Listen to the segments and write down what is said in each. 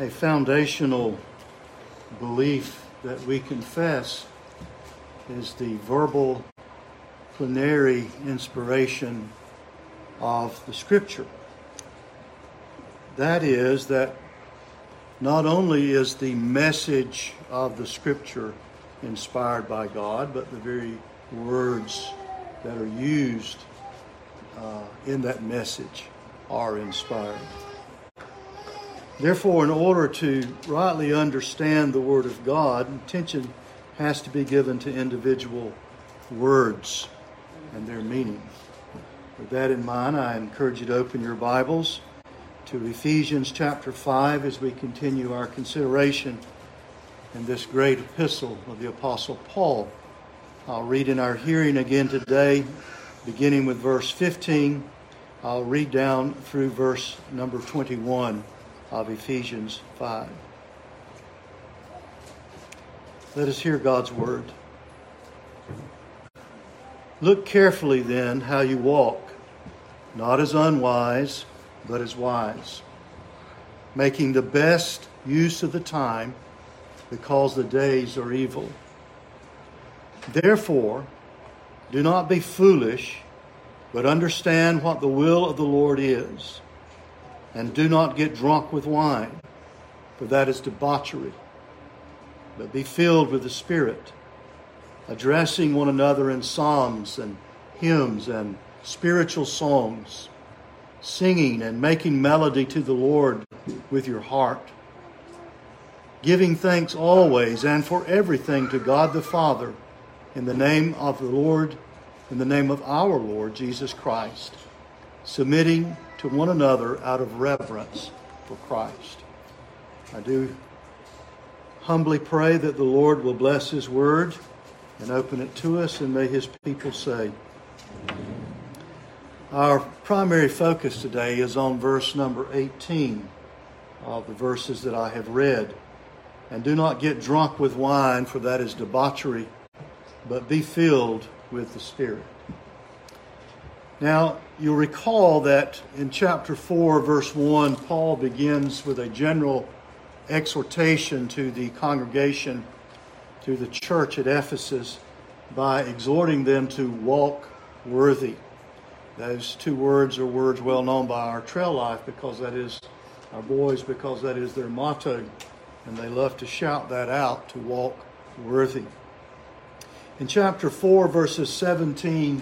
a foundational belief that we confess is the verbal plenary inspiration of the Scripture. That is, that not only is the message of the Scripture inspired by God, but the very words that are used uh, in that message are inspired. Therefore, in order to rightly understand the Word of God, attention has to be given to individual words and their meaning. With that in mind, I encourage you to open your Bibles to Ephesians chapter 5 as we continue our consideration in this great epistle of the Apostle Paul. I'll read in our hearing again today, beginning with verse 15. I'll read down through verse number 21 of Ephesians 5. Let us hear God's word. Look carefully then how you walk, not as unwise but as wise, making the best use of the time because the days are evil. Therefore, do not be foolish, but understand what the will of the Lord is. And do not get drunk with wine, for that is debauchery, but be filled with the Spirit, addressing one another in psalms and hymns and spiritual songs singing and making melody to the Lord with your heart, giving thanks always and for everything to God the Father in the name of the Lord, in the name of our Lord Jesus Christ, submitting to one another out of reverence for Christ. I do humbly pray that the Lord will bless His word and open it to us, and may His people say, our primary focus today is on verse number 18 of the verses that I have read. And do not get drunk with wine, for that is debauchery, but be filled with the Spirit. Now, you'll recall that in chapter 4, verse 1, Paul begins with a general exhortation to the congregation, to the church at Ephesus, by exhorting them to walk worthy. Those two words are words well known by our Trail Life because that is our boys, because that is their motto, and they love to shout that out to walk worthy. In chapter 4, verses 17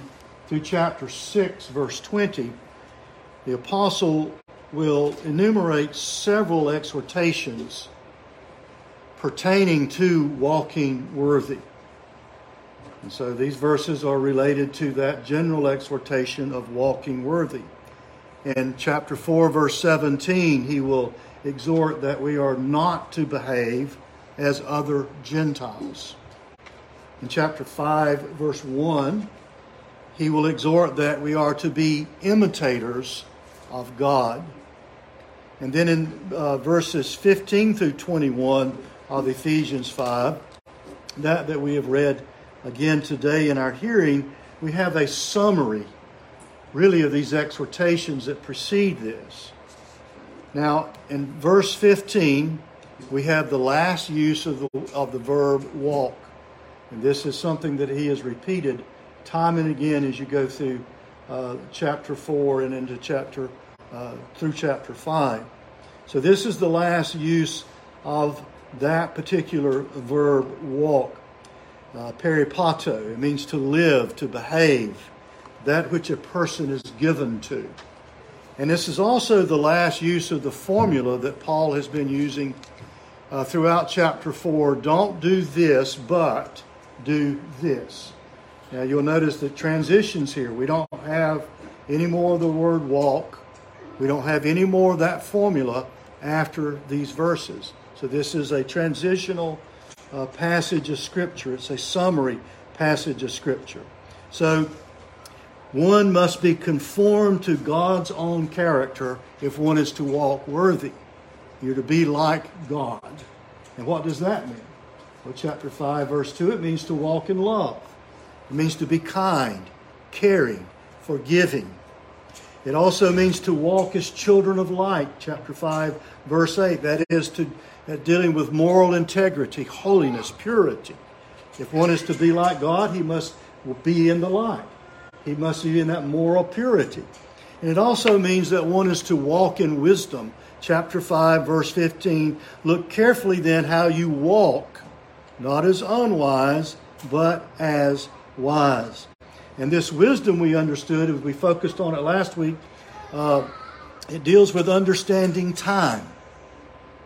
through chapter 6, verse 20, the apostle will enumerate several exhortations pertaining to walking worthy. And so these verses are related to that general exhortation of walking worthy. In chapter 4, verse 17, he will exhort that we are not to behave as other Gentiles. In chapter 5, verse 1, he will exhort that we are to be imitators of God. And then in uh, verses 15 through 21 of Ephesians 5, that that we have read again today in our hearing, we have a summary, really, of these exhortations that precede this. Now, in verse 15, we have the last use of the, of the verb walk. And this is something that he has repeated time and again as you go through uh, chapter 4 and into chapter uh, through chapter 5. So this is the last use of that particular verb walk uh, peripato. It means to live, to behave, that which a person is given to. And this is also the last use of the formula that Paul has been using uh, throughout chapter 4. Don't do this, but do this. Now you'll notice the transitions here. We don't have any more of the word walk. We don't have any more of that formula after these verses. So this is a transitional uh, passage of Scripture. It's a summary passage of Scripture. So, one must be conformed to God's own character if one is to walk worthy. You're to be like God. And what does that mean? Well, chapter 5, verse 2, it means to walk in love. It means to be kind, caring, forgiving. It also means to walk as children of light, chapter 5, verse 8. That is to dealing with moral integrity, holiness, purity. If one is to be like God, he must be in the light. He must be in that moral purity. And it also means that one is to walk in wisdom. Chapter 5, verse 15. Look carefully then how you walk, not as unwise, but as wise. And this wisdom we understood, as we focused on it last week, uh, it deals with understanding time.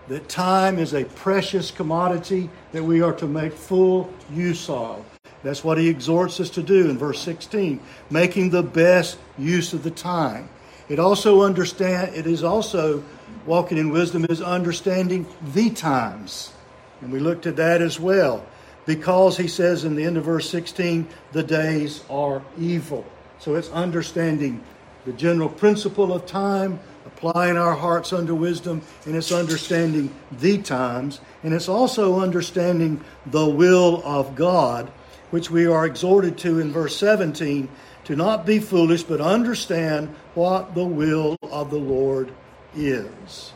That time is a precious commodity that we are to make full use of. That's what he exhorts us to do in verse 16, making the best use of the time. It also understand it is also walking in wisdom is understanding the times. And we looked at that as well. Because he says in the end of verse 16, the days are evil. So it's understanding the general principle of time, applying our hearts unto wisdom, and it's understanding the times, and it's also understanding the will of God which we are exhorted to in verse 17 to not be foolish, but understand what the will of the Lord is.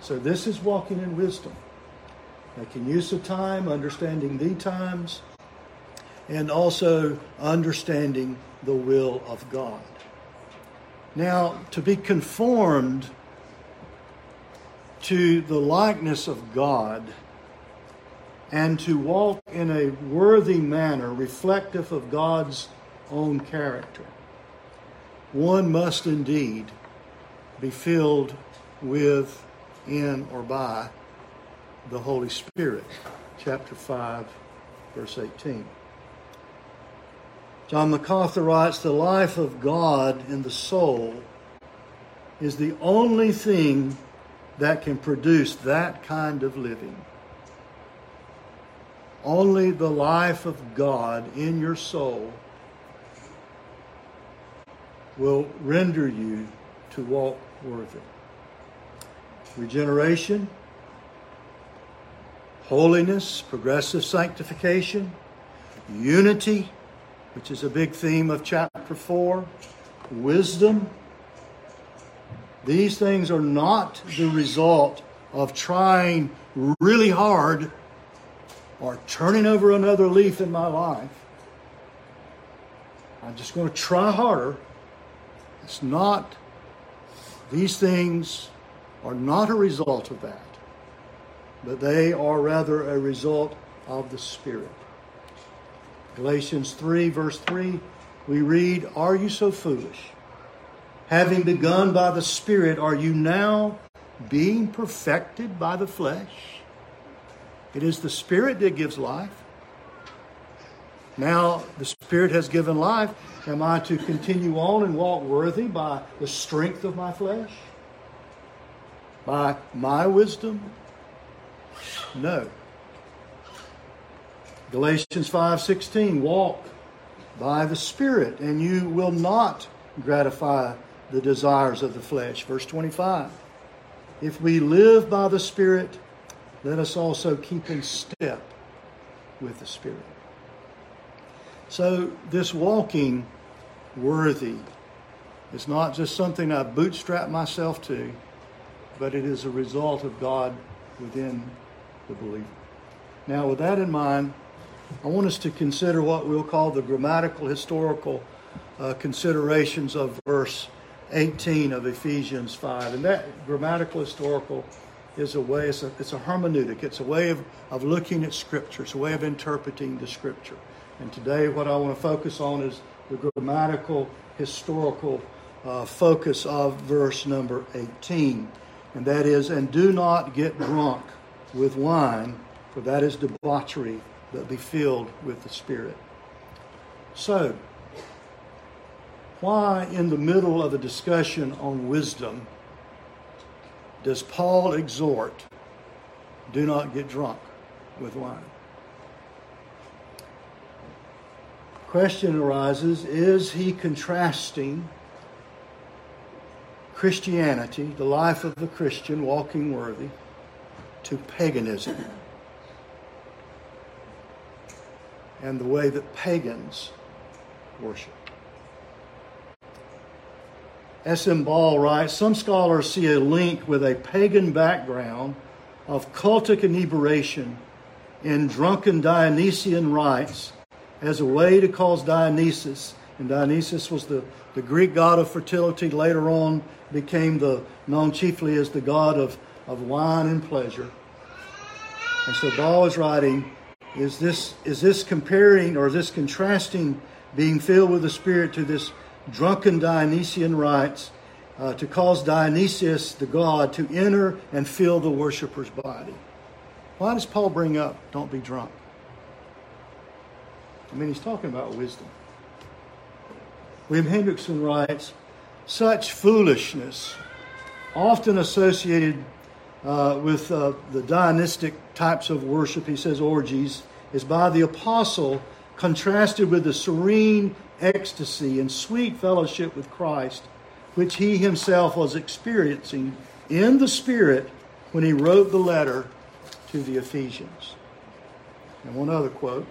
So, this is walking in wisdom, making use of time, understanding the times, and also understanding the will of God. Now, to be conformed to the likeness of God and to walk in a worthy manner reflective of God's own character. One must indeed be filled with, in, or by the Holy Spirit. Chapter 5, verse 18. John MacArthur writes The life of God in the soul is the only thing that can produce that kind of living. Only the life of God in your soul will render you to walk worthy. Regeneration, holiness, progressive sanctification, unity, which is a big theme of chapter 4, wisdom. These things are not the result of trying really hard or turning over another leaf in my life. I'm just going to try harder. It's not, these things are not a result of that, but they are rather a result of the Spirit. Galatians 3, verse 3, we read, Are you so foolish? Having begun by the Spirit, are you now being perfected by the flesh? It is the Spirit that gives life. Now the Spirit has given life. Am I to continue on and walk worthy by the strength of my flesh? By my wisdom? No. Galatians 5:16 walk by the spirit and you will not gratify the desires of the flesh verse 25 if we live by the spirit let us also keep in step with the Spirit. So, this walking worthy is not just something I bootstrap myself to, but it is a result of God within the believer. Now, with that in mind, I want us to consider what we'll call the grammatical historical uh, considerations of verse 18 of Ephesians 5. And that grammatical historical is a way, it's a, it's a hermeneutic, it's a way of, of looking at Scripture, it's a way of interpreting the Scripture. And today, what I want to focus on is the grammatical, historical uh, focus of verse number 18. And that is, and do not get drunk with wine, for that is debauchery, but be filled with the Spirit. So, why, in the middle of a discussion on wisdom, does Paul exhort, do not get drunk with wine? Question arises is he contrasting Christianity, the life of the Christian walking worthy, to paganism and the way that pagans worship? S.M. Baugh writes Some scholars see a link with a pagan background of cultic inebriation in drunken Dionysian rites as a way to cause Dionysus, and Dionysus was the, the Greek god of fertility, later on became the known chiefly as the god of, of wine and pleasure. And so Paul is writing, is this is this comparing or is this contrasting being filled with the Spirit to this drunken Dionysian rites uh, to cause Dionysius, the god, to enter and fill the worshiper's body. Why does Paul bring up, don't be drunk? I mean, he's talking about wisdom. William Hendriksen writes, such foolishness, often associated uh, with uh, the Dionysic types of worship, he says orgies, is by the apostle contrasted with the serene ecstasy and sweet fellowship with Christ, which he himself was experiencing in the Spirit when he wrote the letter to the Ephesians. And one other quote.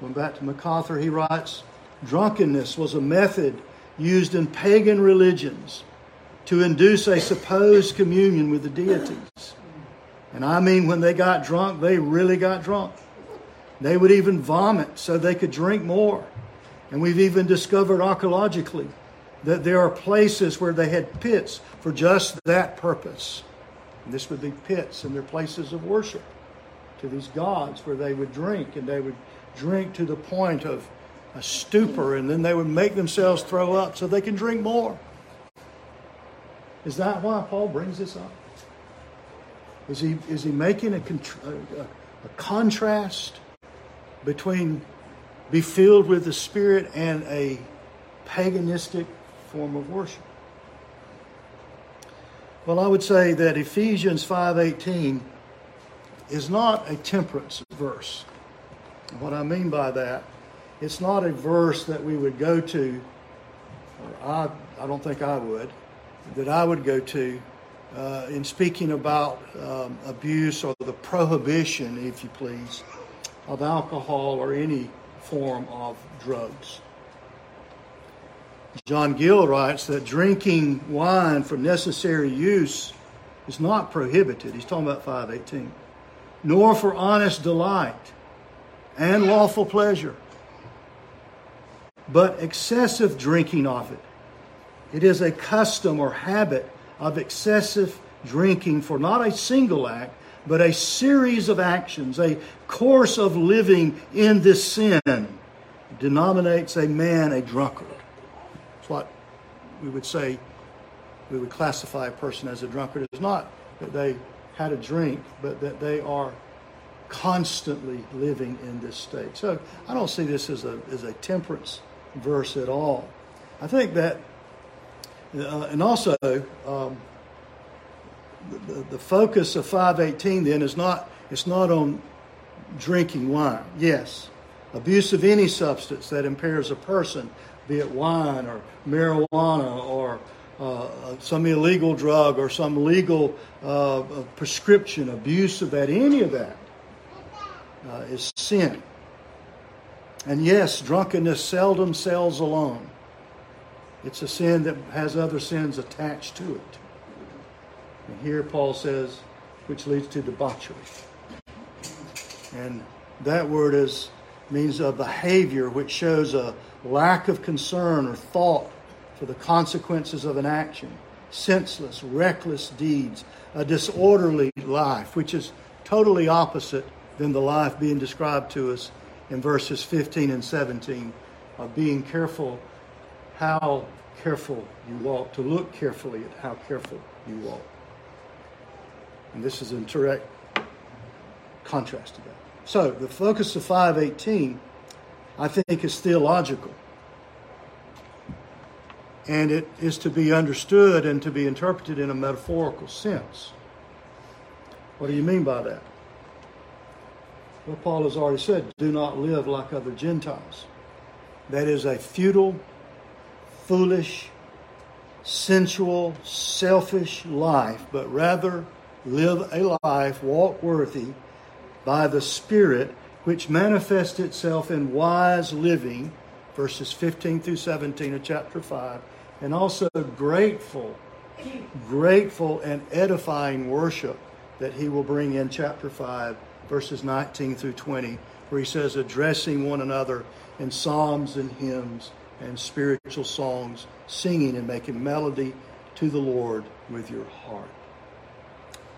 Going back to MacArthur, he writes Drunkenness was a method used in pagan religions to induce a supposed communion with the deities. And I mean, when they got drunk, they really got drunk. They would even vomit so they could drink more. And we've even discovered archaeologically that there are places where they had pits for just that purpose. And this would be pits and they're places of worship to these gods where they would drink and they would drink to the point of a stupor and then they would make themselves throw up so they can drink more. Is that why Paul brings this up? Is he, is he making a, a, a contrast between be filled with the Spirit and a paganistic form of worship. Well, I would say that Ephesians 5:18 is not a temperance verse. What I mean by that, it's not a verse that we would go to, I, I don't think I would, that I would go to uh, in speaking about um, abuse or the prohibition, if you please, of alcohol or any form of drugs. John Gill writes that drinking wine for necessary use is not prohibited. He's talking about 518. Nor for honest delight and lawful pleasure, but excessive drinking of it. It is a custom or habit of excessive drinking for not a single act, but a series of actions, a course of living in this sin denominates a man a drunkard. It's what we would say, we would classify a person as a drunkard. It's not that they had a drink, but that they are constantly living in this state. So I don't see this as a, as a temperance verse at all. I think that, uh, and also, um, the, the focus of 518 then is not it's not on drinking wine. Yes, abuse of any substance that impairs a person, be it wine or marijuana or uh, some illegal drug or some legal uh, prescription, abuse of that, any of that uh, is sin. And yes, drunkenness seldom sells alone. It's a sin that has other sins attached to it. And here Paul says, which leads to debauchery. And that word is means a behavior which shows a lack of concern or thought for the consequences of an action, senseless, reckless deeds, a disorderly life, which is totally opposite than the life being described to us in verses 15 and 17 of being careful how careful you walk, to look carefully at how careful you walk. And this is in direct contrast to that. So the focus of 518, I think, is theological. And it is to be understood and to be interpreted in a metaphorical sense. What do you mean by that? Well, Paul has already said, do not live like other Gentiles. That is a futile, foolish, sensual, selfish life, but rather live a life, walk worthy by the Spirit, which manifests itself in wise living, verses 15 through 17 of chapter 5, and also grateful, grateful and edifying worship that he will bring in chapter 5, verses 19 through 20, where he says, addressing one another in psalms and hymns and spiritual songs, singing and making melody to the Lord with your heart.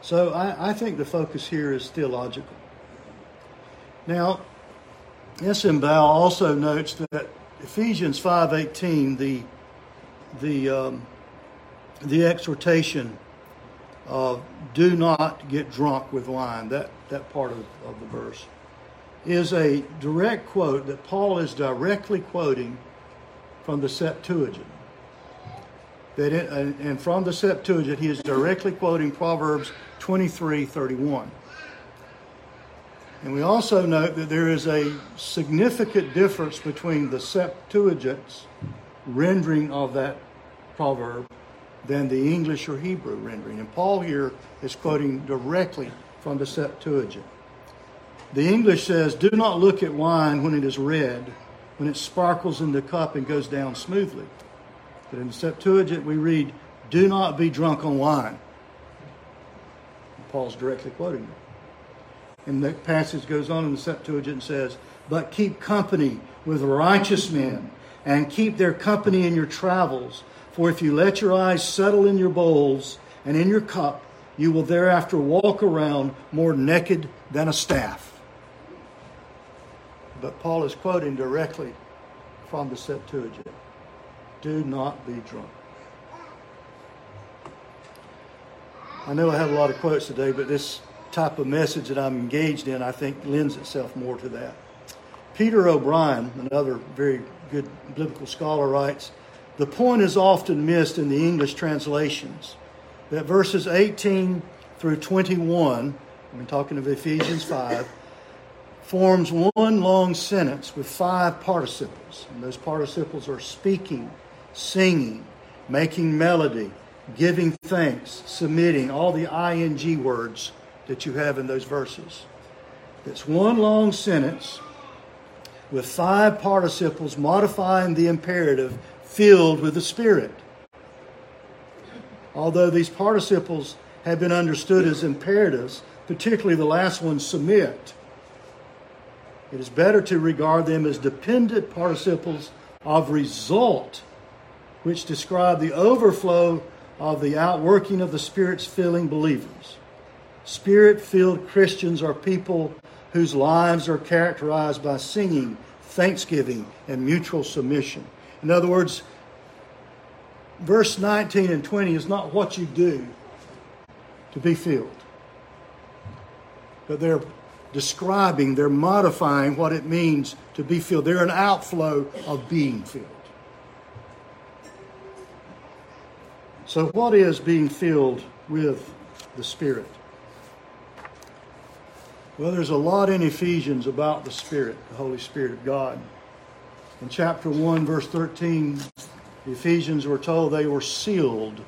So I, I think the focus here is theological. Now, S.M. Baugh also notes that Ephesians 5.18, the, the, um, the exhortation of do not get drunk with wine, that, that part of, of the verse, is a direct quote that Paul is directly quoting from the Septuagint. That it, uh, and from the Septuagint, he is directly quoting Proverbs 23 31. And we also note that there is a significant difference between the Septuagint's rendering of that proverb than the English or Hebrew rendering. And Paul here is quoting directly from the Septuagint. The English says, Do not look at wine when it is red, when it sparkles in the cup and goes down smoothly. But in the Septuagint, we read, Do not be drunk on wine. And Paul's directly quoting it. And the passage goes on in the Septuagint and says, But keep company with righteous men, and keep their company in your travels. For if you let your eyes settle in your bowls and in your cup, you will thereafter walk around more naked than a staff. But Paul is quoting directly from the Septuagint Do not be drunk. I know I have a lot of quotes today, but this type of message that I'm engaged in, I think, lends itself more to that. Peter O'Brien, another very good biblical scholar, writes The point is often missed in the English translations that verses 18 through 21, I'm talking of Ephesians 5, forms one long sentence with five participles. And those participles are speaking, singing, making melody, giving thanks, submitting, all the ing words that you have in those verses. It's one long sentence with five participles modifying the imperative filled with the Spirit. Although these participles have been understood as imperatives, particularly the last one, submit, it is better to regard them as dependent participles of result, which describe the overflow of the outworking of the Spirit's filling believers. Spirit filled Christians are people whose lives are characterized by singing, thanksgiving, and mutual submission. In other words, verse 19 and 20 is not what you do to be filled, but they're describing, they're modifying what it means to be filled. They're an outflow of being filled. So, what is being filled with the Spirit? Well, there's a lot in Ephesians about the Spirit, the Holy Spirit of God. In chapter 1, verse 13, the Ephesians were told they were sealed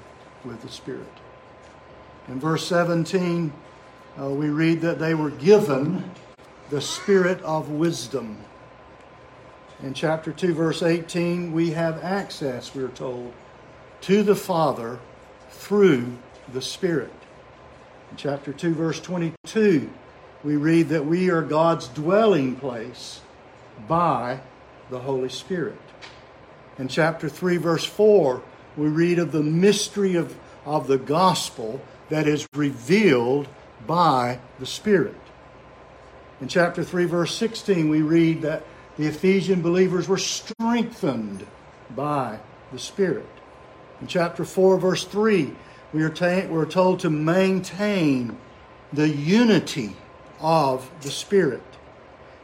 with the Spirit. In verse 17, uh, we read that they were given the Spirit of wisdom. In chapter 2, verse 18, we have access, we're told, to the Father through the Spirit. In chapter 2, verse 22, we read that we are God's dwelling place by the Holy Spirit. In chapter 3, verse 4, we read of the mystery of, of the gospel that is revealed by the Spirit. In chapter 3, verse 16, we read that the Ephesian believers were strengthened by the Spirit. In chapter 4, verse 3, we are, ta- we're told to maintain the unity of the Spirit.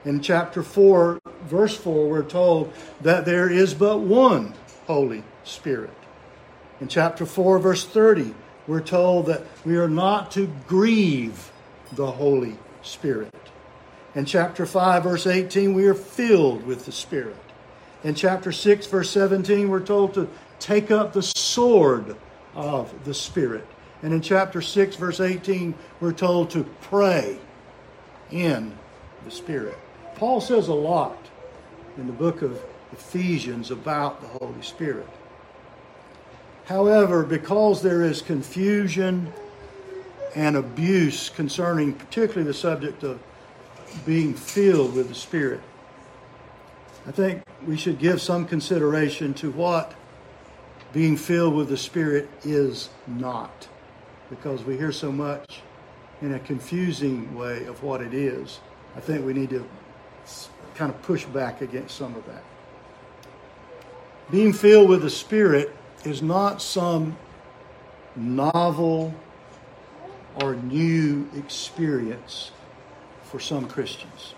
In chapter 4, verse 4, we're told that there is but one Holy Spirit. In chapter 4, verse 30, we're told that we are not to grieve the Holy Spirit. In chapter 5, verse 18, we are filled with the Spirit. In chapter 6, verse 17, we're told to take up the sword of the Spirit. And in chapter 6, verse 18, we're told to pray in the Spirit. Paul says a lot in the book of Ephesians about the Holy Spirit. However, because there is confusion and abuse concerning particularly the subject of being filled with the Spirit, I think we should give some consideration to what being filled with the Spirit is not, because we hear so much in a confusing way of what it is. I think we need to kind of push back against some of that. Being filled with the Spirit is not some novel or new experience for some Christians.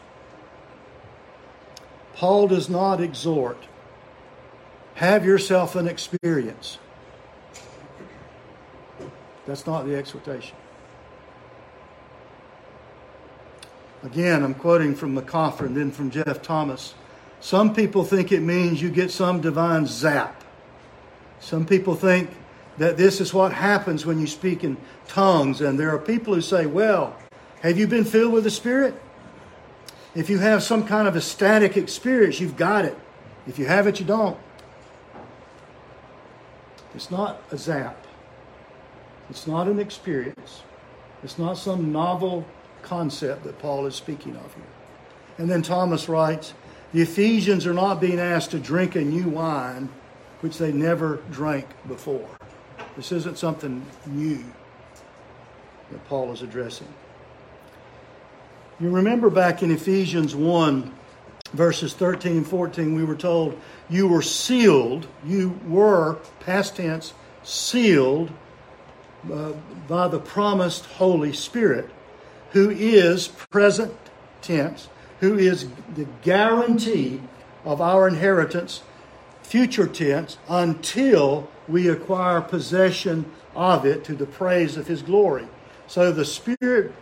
Paul does not exhort, have yourself an experience. That's not the exhortation. Again, I'm quoting from MacArthur and then from Geoff Thomas. Some people think it means you get some divine zap. Some people think that this is what happens when you speak in tongues. And there are people who say, well, have you been filled with the Spirit? If you have some kind of ecstatic experience, you've got it. If you have it, you don't. It's not a zap. It's not an experience. It's not some novel concept that Paul is speaking of here. And then Thomas writes the Ephesians are not being asked to drink a new wine which they never drank before. This isn't something new that Paul is addressing. You remember back in Ephesians 1, verses 13 and 14, we were told, You were sealed, you were, past tense, sealed uh, by the promised Holy Spirit, who is, present tense, who is the guarantee of our inheritance, future tense, until we acquire possession of it to the praise of His glory. So the Spirit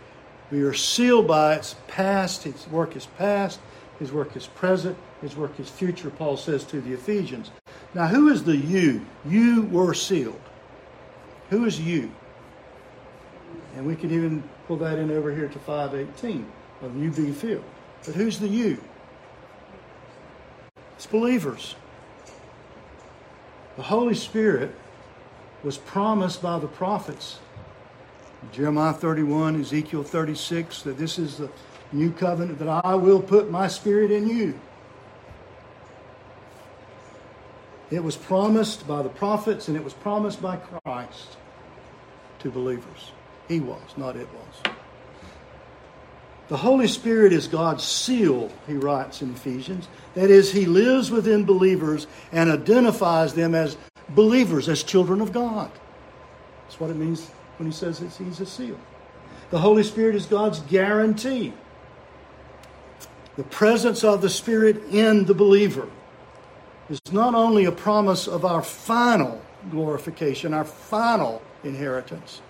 we are sealed by its past. His work is past. His work is present. His work is future, Paul says to the Ephesians. Now, who is the you? You were sealed. Who is you? And we can even pull that in over here to 518 of you being filled. But who's the you? It's believers. The Holy Spirit was promised by the prophets Jeremiah 31, Ezekiel 36, that this is the new covenant, that I will put my spirit in you. It was promised by the prophets and it was promised by Christ to believers. He was, not it was. The Holy Spirit is God's seal, he writes in Ephesians. That is, he lives within believers and identifies them as believers, as children of God. That's what it means when he says he's a seal. The Holy Spirit is God's guarantee. The presence of the Spirit in the believer is not only a promise of our final glorification, our final inheritance,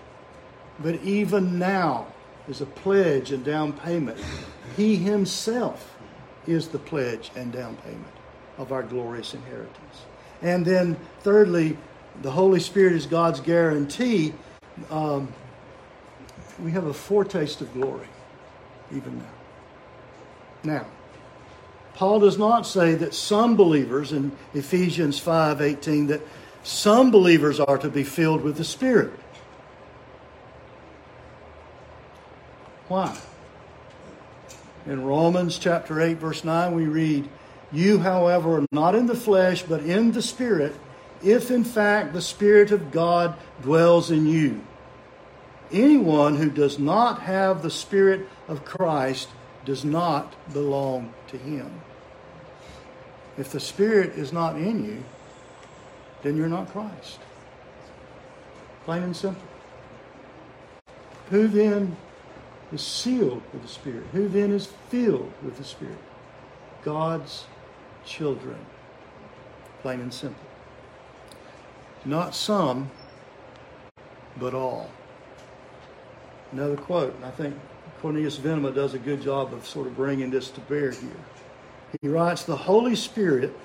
but even now is a pledge and down payment. He himself is the pledge and down payment of our glorious inheritance. And then, thirdly, the Holy Spirit is God's guarantee um, we have a foretaste of glory even now. Now, Paul does not say that some believers in Ephesians 5:18 that some believers are to be filled with the Spirit. Why? In Romans chapter 8 verse 9 we read, "You however are not in the flesh but in the Spirit, if in fact the Spirit of God dwells in you. Anyone who does not have the Spirit of Christ does not belong to him. If the Spirit is not in you, then you're not Christ. Plain and simple. Who then is sealed with the Spirit? Who then is filled with the Spirit? God's children. Plain and simple. Not some, but all. Another quote, and I think Cornelius Venema does a good job of sort of bringing this to bear here. He writes, The Holy Spirit,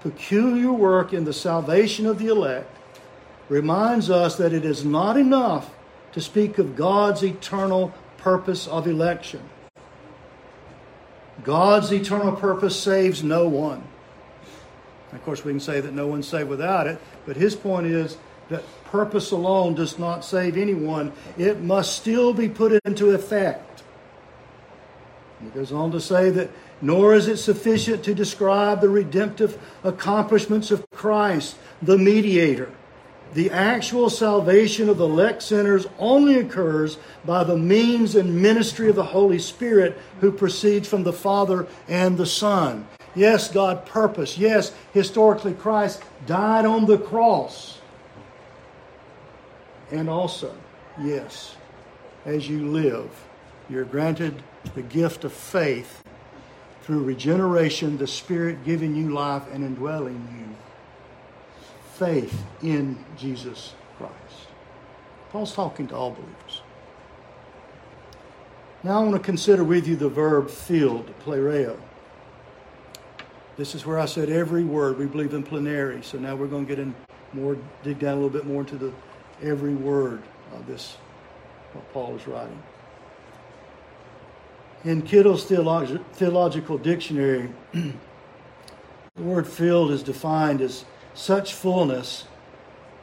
peculiar work in the salvation of the elect, reminds us that it is not enough to speak of God's eternal purpose of election. God's eternal purpose saves no one. Of course, we can say that no one's saved without it, but his point is that purpose alone does not save anyone, it must still be put into effect. He goes on to say that, nor is it sufficient to describe the redemptive accomplishments of Christ, the mediator. The actual salvation of the elect sinners only occurs by the means and ministry of the Holy Spirit who proceeds from the Father and the Son. Yes, God purpose. Yes, historically, Christ died on the cross. And also, yes, as you live, you're granted the gift of faith through regeneration, the Spirit giving you life and indwelling you. Faith in Jesus Christ. Paul's talking to all believers. Now I want to consider with you the verb filled, plereo. This is where I said every word. We believe in plenary. So now we're going to get in more, dig down a little bit more into the every word of this, what Paul is writing. In Theolog- Theological Dictionary, the word filled is defined as such fullness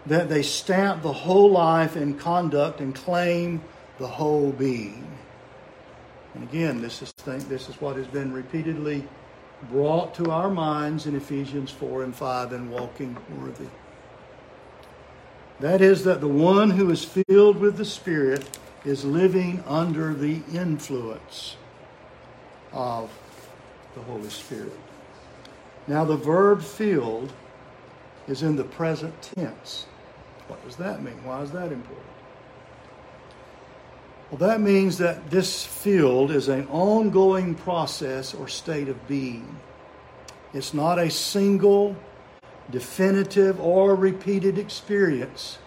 that they stamp the whole life and conduct and claim the whole being. And again, this is, this is what has been repeatedly brought to our minds in Ephesians 4 and 5 in walking worthy. That is, that the one who is filled with the Spirit is living under the influence of the Holy Spirit. Now, the verb filled is in the present tense. What does that mean? Why is that important? Well, that means that this field is an ongoing process or state of being. It's not a single, definitive, or repeated experience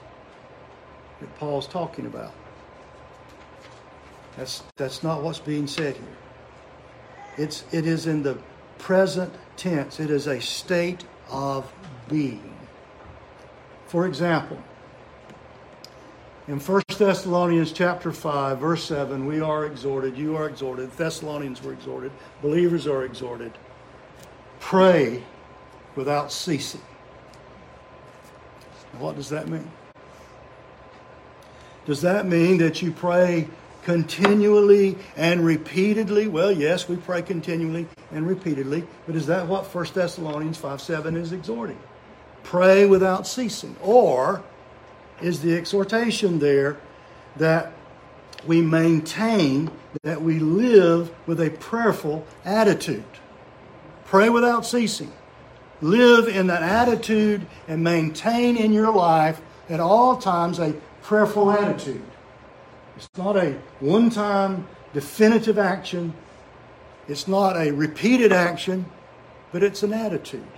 that Paul's talking about. That's, that's not what's being said here. It's, it is in the present tense, it is a state of being. For example, in 1 Thessalonians chapter 5, verse 7, we are exhorted, you are exhorted, Thessalonians were exhorted, believers are exhorted. Pray without ceasing. What does that mean? Does that mean that you pray continually and repeatedly? Well, yes, we pray continually and repeatedly, but is that what 1 Thessalonians 5 7 is exhorting? Pray without ceasing. Or is the exhortation there that we maintain that we live with a prayerful attitude. Pray without ceasing. Live in that attitude and maintain in your life at all times a prayerful attitude. It's not a one time definitive action, it's not a repeated action, but it's an attitude.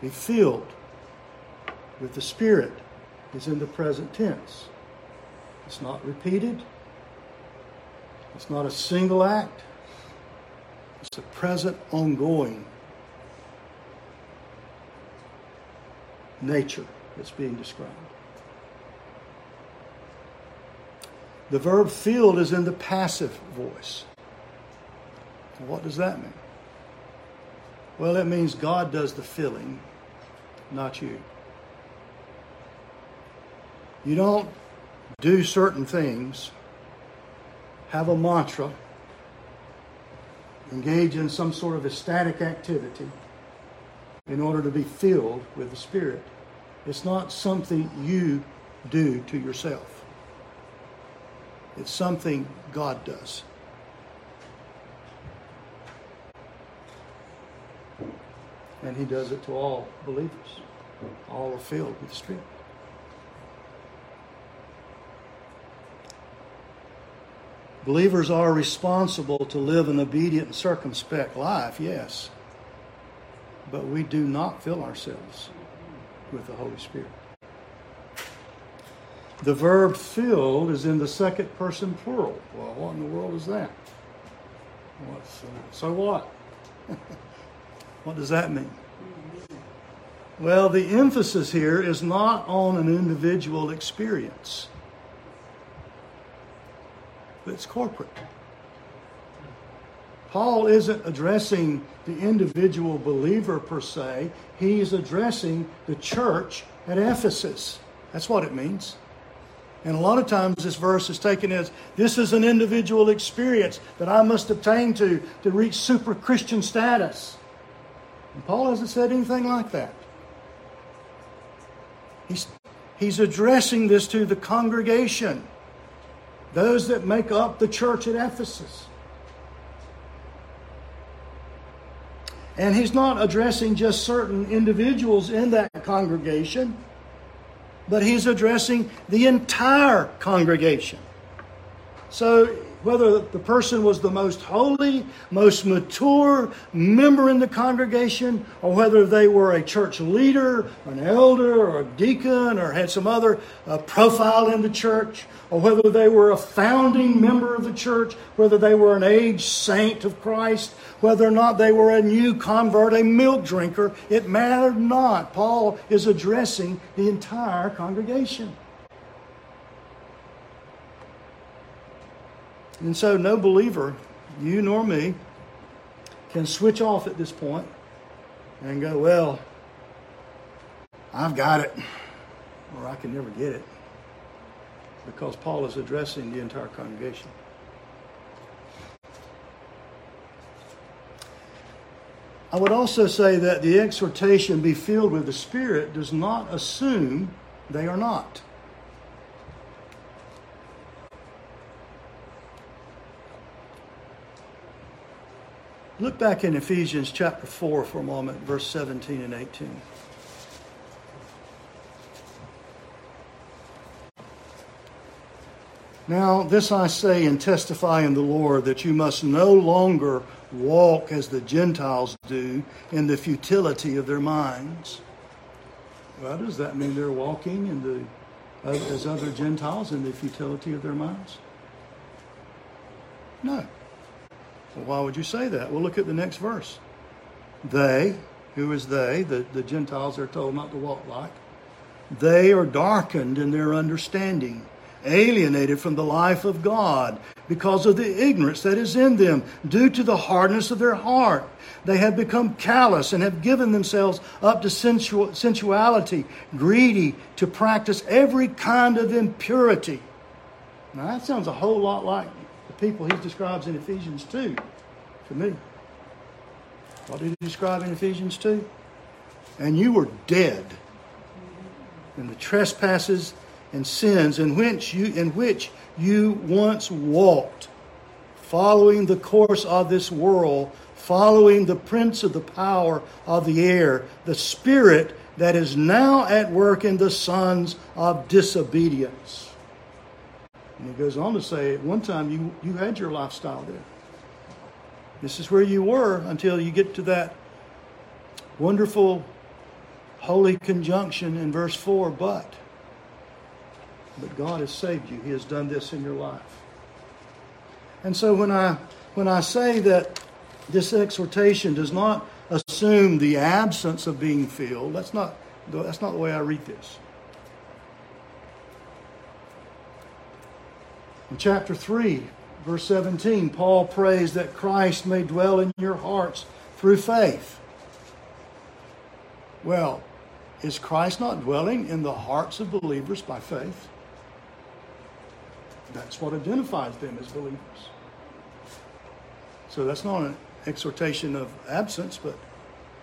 Be filled with the Spirit is in the present tense. It's not repeated. It's not a single act. It's a present, ongoing nature that's being described. The verb filled is in the passive voice. What does that mean? Well, it means God does the filling, not you. You don't do certain things, have a mantra, engage in some sort of ecstatic activity in order to be filled with the Spirit. It's not something you do to yourself, it's something God does. And He does it to all believers. All are filled with the Spirit. Believers are responsible to live an obedient and circumspect life, yes. But we do not fill ourselves with the Holy Spirit. The verb filled is in the second person plural. Well, what in the world is that? What's, uh, so what? what does that mean? Well, the emphasis here is not on an individual experience but it's corporate. Paul isn't addressing the individual believer per se, he's addressing the church at Ephesus. That's what it means. And a lot of times this verse is taken as this is an individual experience that I must obtain to to reach super Christian status. And Paul hasn't said anything like that. He's, he's addressing this to the congregation, those that make up the church at Ephesus. And he's not addressing just certain individuals in that congregation but he's addressing the entire congregation. So, whether the person was the most holy, most mature member in the congregation, or whether they were a church leader, an elder, or a deacon, or had some other uh, profile in the church, or whether they were a founding member of the church, whether they were an aged saint of Christ, whether or not they were a new convert, a milk drinker, it mattered not. Paul is addressing the entire congregation. And so, no believer, you nor me, can switch off at this point and go, Well, I've got it, or I can never get it. Because Paul is addressing the entire congregation. I would also say that the exhortation be filled with the Spirit does not assume they are not. Look back in Ephesians chapter 4 for a moment, verse 17 and 18. Now, this I say and testify in the Lord that you must no longer walk as the Gentiles do in the futility of their minds. Well, does that mean they're walking in the, as other Gentiles in the futility of their minds? No. Well, why would you say that? Well, look at the next verse. They, who is they? The, the Gentiles are told not to walk like. They are darkened in their understanding alienated from the life of God because of the ignorance that is in them due to the hardness of their heart. They have become callous and have given themselves up to sensual, sensuality, greedy to practice every kind of impurity. Now, that sounds a whole lot like people he describes in Ephesians 2 to me. What did he describe in Ephesians 2? And you were dead in the trespasses and sins in which you in which you once walked, following the course of this world, following the prince of the power of the air, the spirit that is now at work in the sons of disobedience. And he goes on to say, at one time you, you had your lifestyle there. This is where you were until you get to that wonderful holy conjunction in verse 4 but but God has saved you. He has done this in your life. And so when I when I say that this exhortation does not assume the absence of being filled, that's not that's not the way I read this. In chapter 3, verse 17, Paul prays that Christ may dwell in your hearts through faith. Well, is Christ not dwelling in the hearts of believers by faith? That's what identifies them as believers. So that's not an exhortation of absence, but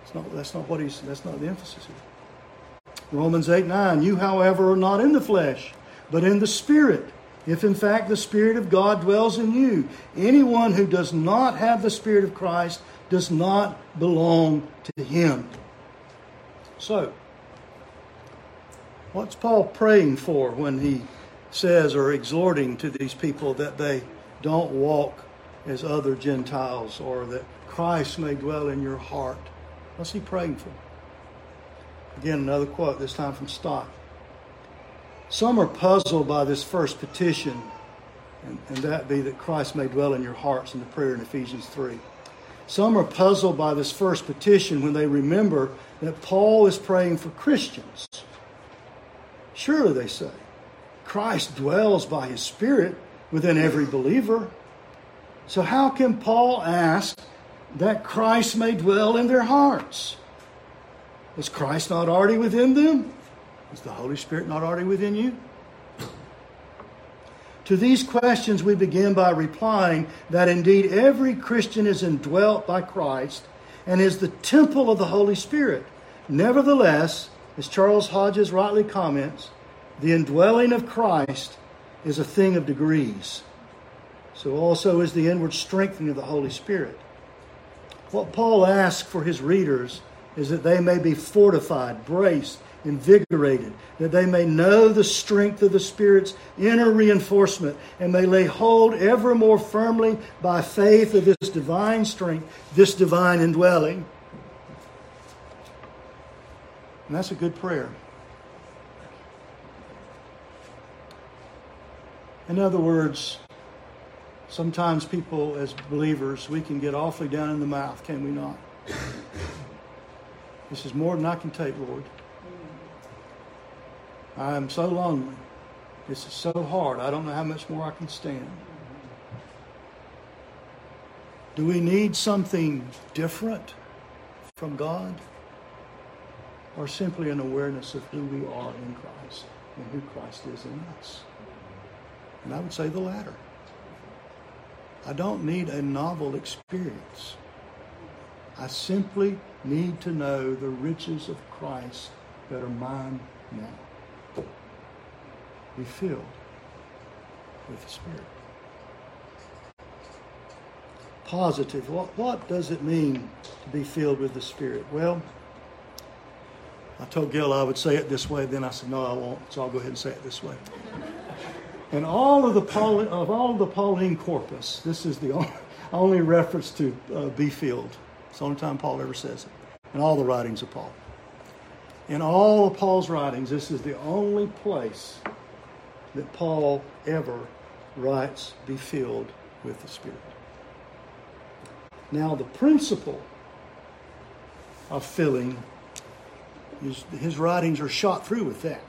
it's not, that's not what he's, that's not the emphasis here. Romans 8 9, you, however, are not in the flesh, but in the Spirit. If in fact the Spirit of God dwells in you, anyone who does not have the Spirit of Christ does not belong to him. So, what's Paul praying for when he says or exhorting to these people that they don't walk as other Gentiles or that Christ may dwell in your heart. What's he praying for? Again, another quote, this time from Stott. Some are puzzled by this first petition, and, and that be that Christ may dwell in your hearts in the prayer in Ephesians 3. Some are puzzled by this first petition when they remember that Paul is praying for Christians. Surely, they say, Christ dwells by his Spirit within every believer. So, how can Paul ask that Christ may dwell in their hearts? Is Christ not already within them? Is the Holy Spirit not already within you? To these questions, we begin by replying that indeed every Christian is indwelt by Christ and is the temple of the Holy Spirit. Nevertheless, as Charles Hodges rightly comments, the indwelling of Christ is a thing of degrees. So also is the inward strengthening of the Holy Spirit. What Paul asks for his readers is that they may be fortified, braced, invigorated, that they may know the strength of the Spirit's inner reinforcement, and may lay hold ever more firmly by faith of this divine strength, this divine indwelling. And that's a good prayer. In other words, sometimes people, as believers, we can get awfully down in the mouth, can we not? This is more than I can take, Lord. I am so lonely. This is so hard. I don't know how much more I can stand. Do we need something different from God? Or simply an awareness of who we are in Christ and who Christ is in us? And I would say the latter. I don't need a novel experience. I simply need to know the riches of Christ that are mine now be filled with the Spirit. Positive. What, what does it mean to be filled with the Spirit? Well, I told Gil I would say it this way, then I said, no, I won't, so I'll go ahead and say it this way. And all of the Paul, of all the Pauline corpus, this is the only, only reference to uh, be filled. It's the only time Paul ever says it. In all the writings of Paul. In all of Paul's writings, this is the only place that Paul ever writes be filled with the Spirit. Now, the principle of filling, his, his writings are shot through with that.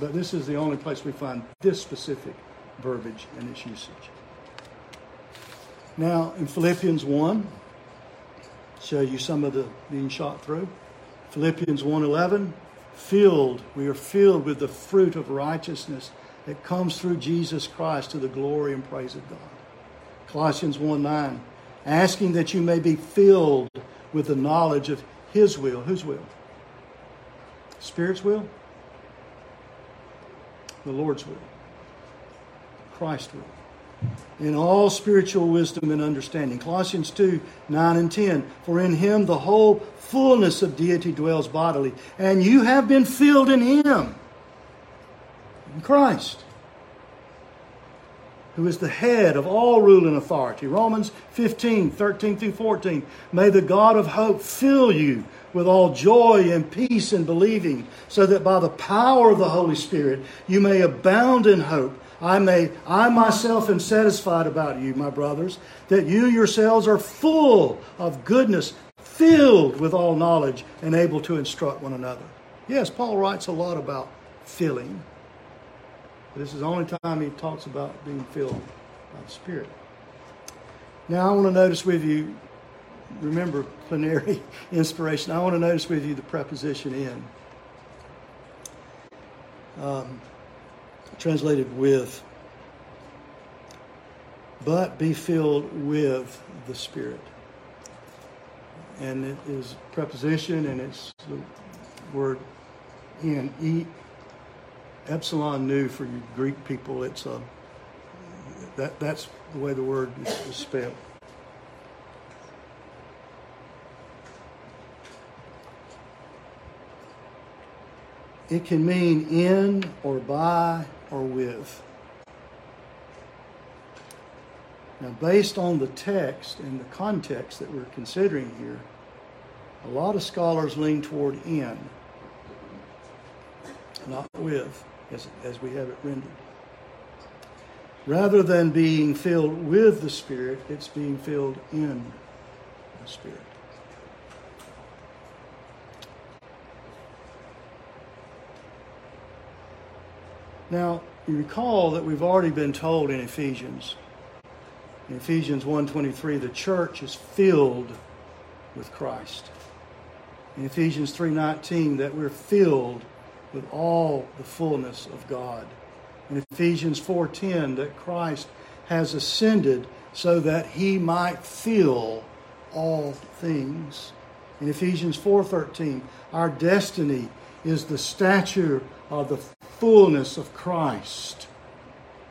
But this is the only place we find this specific verbiage and its usage. Now, in Philippians 1, show you some of the being shot through. Philippians 1:11 filled, we are filled with the fruit of righteousness that comes through Jesus Christ to the glory and praise of God. Colossians 1 9, asking that you may be filled with the knowledge of His will. Whose will? Spirit's will? The Lord's will. Christ's will in all spiritual wisdom and understanding. Colossians 2 9 and 10. For in him the whole fullness of deity dwells bodily, and you have been filled in him, in Christ, who is the head of all rule and authority. Romans 15 13 through 14. May the God of hope fill you with all joy and peace in believing, so that by the power of the Holy Spirit you may abound in hope I may, I myself am satisfied about you, my brothers, that you yourselves are full of goodness, filled with all knowledge, and able to instruct one another. Yes, Paul writes a lot about filling. This is the only time he talks about being filled by the Spirit. Now, I want to notice with you, remember plenary inspiration, I want to notice with you the preposition in. Um, translated with, but be filled with the Spirit. And it is preposition and it's the word in, e, epsilon nu for you Greek people. It's a, that, that's the way the word is, is spelled. It can mean in or by or with. Now, based on the text and the context that we're considering here, a lot of scholars lean toward in, not with, as, as we have it rendered. Rather than being filled with the Spirit, it's being filled in the Spirit. Now, you recall that we've already been told in Ephesians, in Ephesians 1:23, the church is filled with Christ. In Ephesians 3:19 that we're filled with all the fullness of God. In Ephesians 4:10 that Christ has ascended so that he might fill all things. In Ephesians 4:13, our destiny is the stature of the fullness of Christ.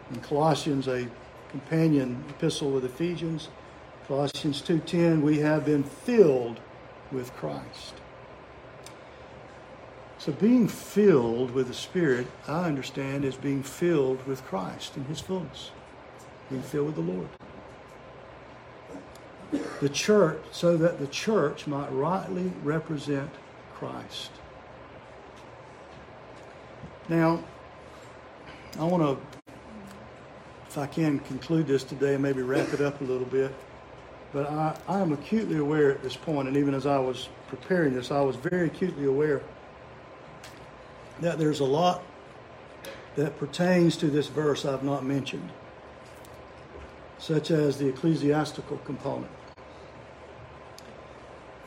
In Colossians, a companion epistle with Ephesians, Colossians 2:10, we have been filled with Christ. So being filled with the Spirit, I understand, is being filled with Christ in his fullness. Being filled with the Lord the church so that the church might rightly represent Christ. Now, I want to, if I can, conclude this today and maybe wrap it up a little bit. But I, I am acutely aware at this point, and even as I was preparing this, I was very acutely aware that there's a lot that pertains to this verse I've not mentioned, such as the ecclesiastical component.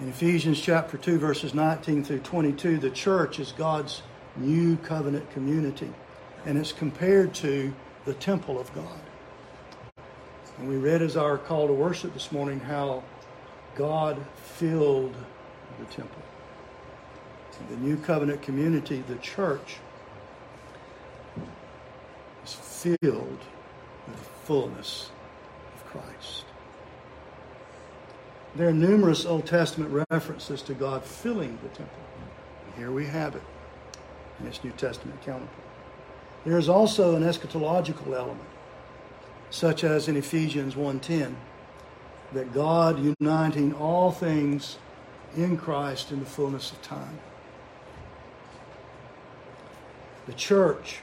In Ephesians chapter 2, verses 19 through 22, the church is God's new covenant community, and it's compared to the temple of God. And we read as our call to worship this morning how God filled the temple. the new covenant community, the church, is filled with the fullness of Christ. There are numerous Old Testament references to God filling the temple. And Here we have it in its New Testament counterpart. There is also an eschatological element, such as in Ephesians 1:10, that God uniting all things in Christ in the fullness of time. The church,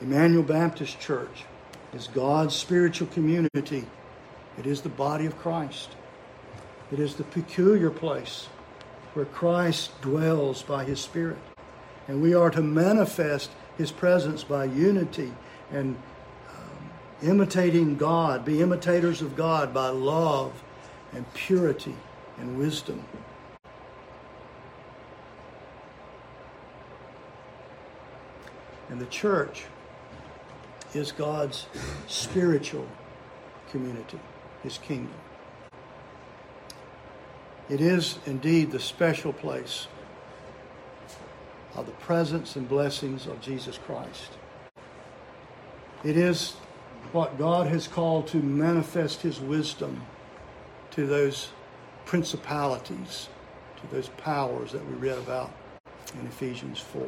Emmanuel Baptist Church, is God's spiritual community. It is the body of Christ. It is the peculiar place where Christ dwells by his Spirit. And we are to manifest his presence by unity and um, imitating God, be imitators of God by love and purity and wisdom. And the church is God's spiritual community, his kingdom. It is indeed the special place of the presence and blessings of Jesus Christ. It is what God has called to manifest his wisdom to those principalities, to those powers that we read about in Ephesians 4.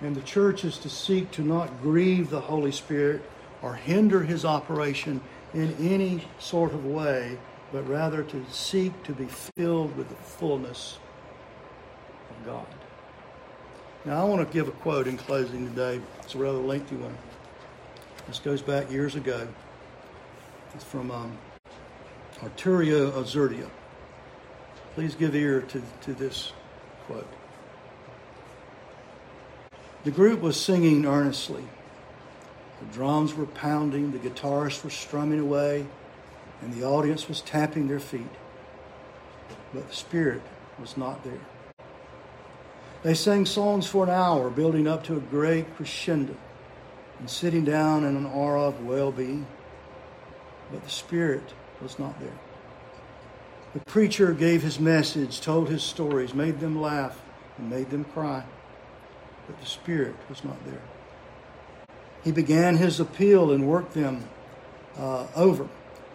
And the church is to seek to not grieve the Holy Spirit or hinder his operation in any sort of way but rather to seek to be filled with the fullness God. Now, I want to give a quote in closing today. It's a rather lengthy one. This goes back years ago. It's from um, Arturo Azurdia. Please give ear to, to this quote. The group was singing earnestly. The drums were pounding, the guitarists were strumming away, and the audience was tapping their feet, but the Spirit was not there. They sang songs for an hour, building up to a great crescendo and sitting down in an aura of well being, but the Spirit was not there. The preacher gave his message, told his stories, made them laugh, and made them cry, but the Spirit was not there. He began his appeal and worked them uh, over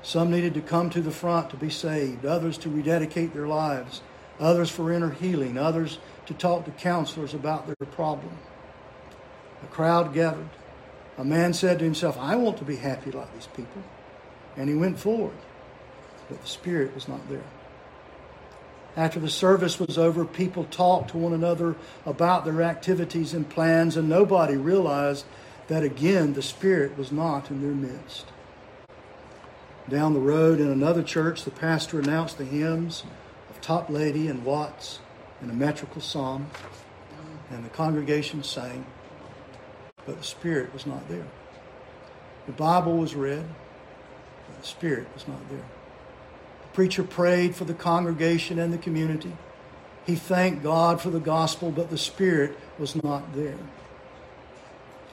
some needed to come to the front to be saved, others to rededicate their lives, others for inner healing, others to talk to counselors about their problem. A crowd gathered. A man said to himself, I want to be happy like these people. And he went forward, but the Spirit was not there. After the service was over, people talked to one another about their activities and plans, and nobody realized that again the Spirit was not in their midst. Down the road in another church, the pastor announced the hymns of Toplady and Watts and a metrical psalm, and the congregation sang, but the Spirit was not there. The Bible was read, but the Spirit was not there. The preacher prayed for the congregation and the community. He thanked God for the gospel, but the Spirit was not there.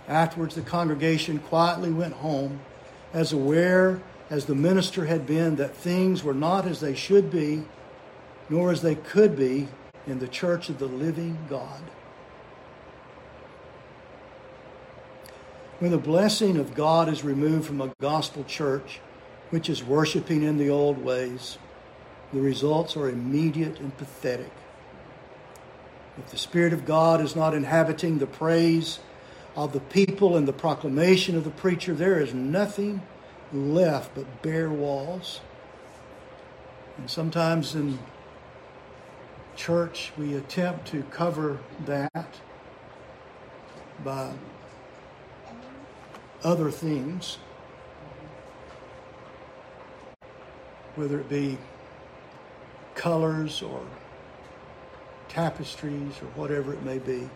Afterwards, the congregation quietly went home, as aware as the minister had been that things were not as they should be, nor as they could be in the church of the living God. When the blessing of God is removed from a gospel church, which is worshiping in the old ways, the results are immediate and pathetic. If the Spirit of God is not inhabiting the praise of the people and the proclamation of the preacher, there is nothing left but bare walls. And sometimes in church, we attempt to cover that by other things, whether it be colors or tapestries or whatever it may be.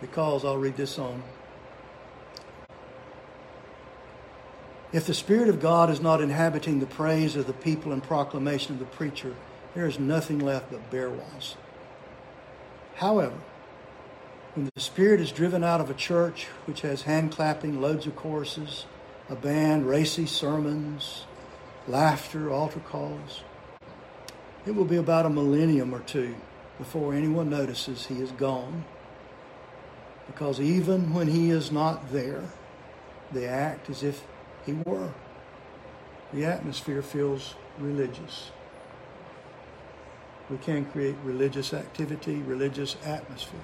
Because I'll read this on. If the Spirit of God is not inhabiting the praise of the people and proclamation of the preacher, there is nothing left but bare walls. However, when the Spirit is driven out of a church which has hand clapping, loads of choruses, a band, racy sermons, laughter, altar calls, it will be about a millennium or two before anyone notices he is gone. Because even when he is not there, they act as if he were. The atmosphere feels religious. We can create religious activity, religious atmosphere.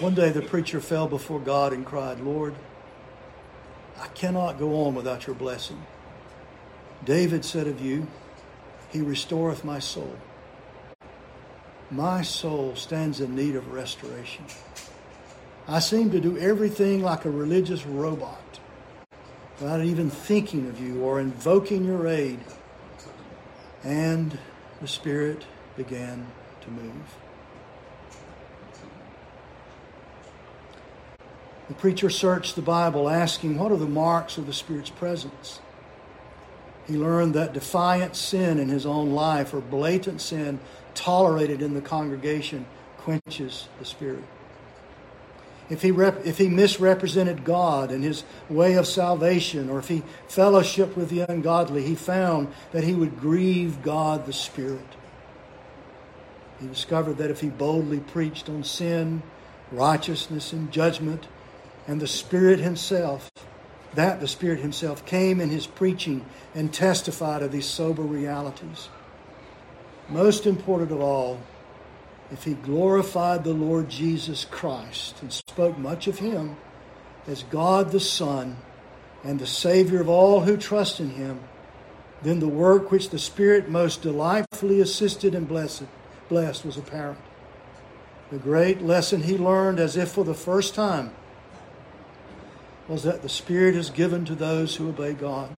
One day the preacher fell before God and cried, Lord, I cannot go on without your blessing. David said of you, He restoreth my soul. My soul stands in need of restoration. I seem to do everything like a religious robot without even thinking of you or invoking your aid. And the Spirit began to move. The preacher searched the Bible asking, What are the marks of the Spirit's presence? He learned that defiant sin in his own life or blatant sin tolerated in the congregation quenches the Spirit. If he, rep- if he misrepresented God and his way of salvation, or if he fellowshiped with the ungodly, he found that he would grieve God the Spirit. He discovered that if he boldly preached on sin, righteousness, and judgment, and the Spirit Himself, that the Spirit Himself came in His preaching and testified of these sober realities. Most important of all, if he glorified the Lord Jesus Christ and spoke much of him as God the Son and the Savior of all who trust in him, then the work which the Spirit most delightfully assisted and blessed, blessed was apparent. The great lesson he learned as if for the first time was that the Spirit is given to those who obey God.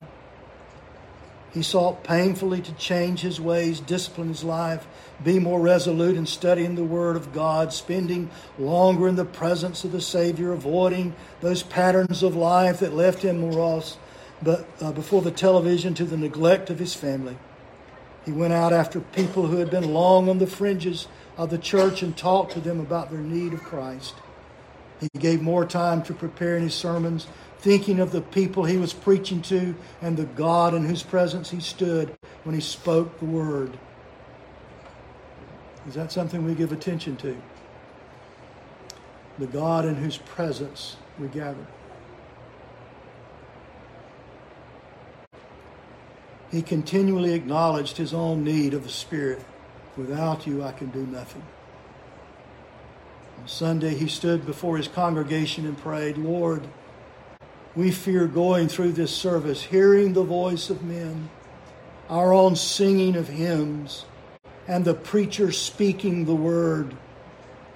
He sought painfully to change his ways, discipline his life, be more resolute in studying the Word of God, spending longer in the presence of the Savior, avoiding those patterns of life that left him morose, but uh, before the television to the neglect of his family. He went out after people who had been long on the fringes of the church and talked to them about their need of Christ. He gave more time to preparing his sermons, thinking of the people he was preaching to and the God in whose presence he stood when he spoke the word. Is that something we give attention to? The God in whose presence we gather. He continually acknowledged his own need of the Spirit. Without you, I can do nothing. On Sunday, he stood before his congregation and prayed, Lord, we fear going through this service, hearing the voice of men, our own singing of hymns, and the preacher speaking the word.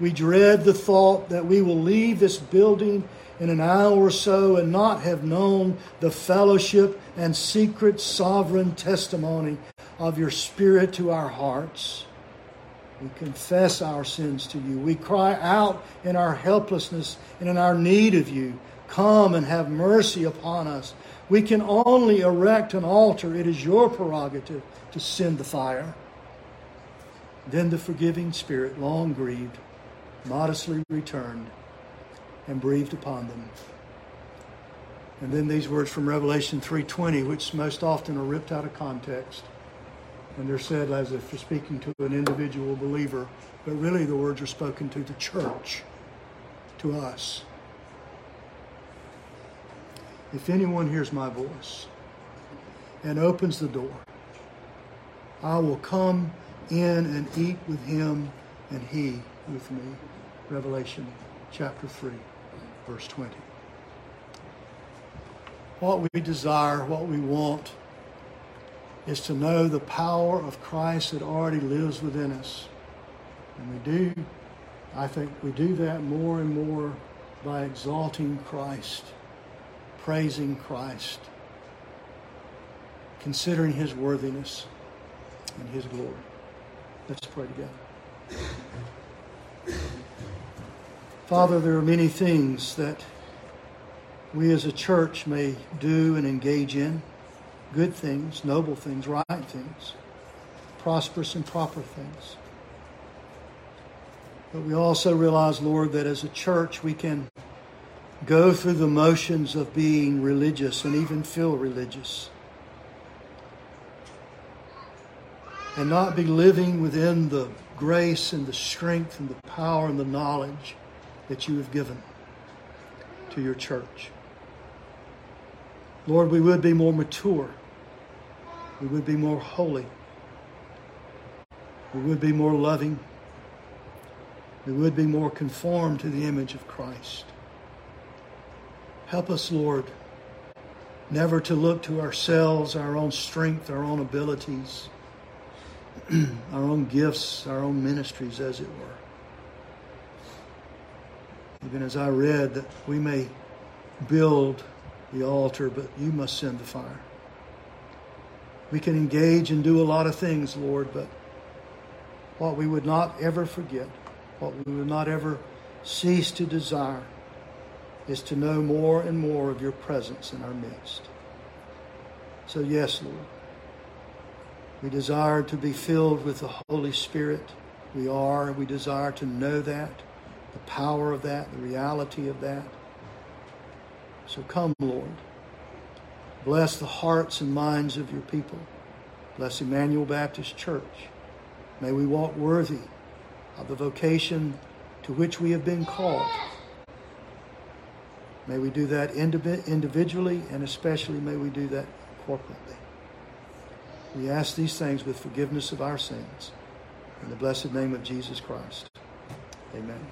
We dread the thought that we will leave this building in an hour or so and not have known the fellowship and secret sovereign testimony of your Spirit to our hearts. We confess our sins to you. We cry out in our helplessness and in our need of you. Come and have mercy upon us. We can only erect an altar. It is your prerogative to send the fire. Then the forgiving Spirit, long grieved, modestly returned and breathed upon them. And then these words from Revelation 3:20, which most often are ripped out of context. And they're said as if they're speaking to an individual believer, but really the words are spoken to the church, to us. If anyone hears my voice and opens the door, I will come in and eat with him and he with me. Revelation chapter 3, verse 20. What we desire, what we want, is to know the power of Christ that already lives within us. And we do, I think we do that more and more by exalting Christ, praising Christ, considering his worthiness and his glory. Let's pray together. Father, there are many things that we as a church may do and engage in good things, noble things, right things, prosperous and proper things. But we also realize, Lord, that as a church we can go through the motions of being religious and even feel religious. And not be living within the grace and the strength and the power and the knowledge that you have given to your church. Lord, we would be more mature. We would be more holy. We would be more loving. We would be more conformed to the image of Christ. Help us, Lord, never to look to ourselves, our own strength, our own abilities, our own gifts, our own ministries, as it were. Even as I read, that we may build the altar, but you must send the fire. We can engage and do a lot of things, Lord, but what we would not ever forget, what we would not ever cease to desire, is to know more and more of your presence in our midst. So, yes, Lord, we desire to be filled with the Holy Spirit. We are. We desire to know that the power of that, the reality of that. So come, Lord. Bless the hearts and minds of your people. Bless Emmanuel Baptist Church. May we walk worthy of the vocation to which we have been called. May we do that individually and especially may we do that corporately. We ask these things with forgiveness of our sins. In the blessed name of Jesus Christ. Amen.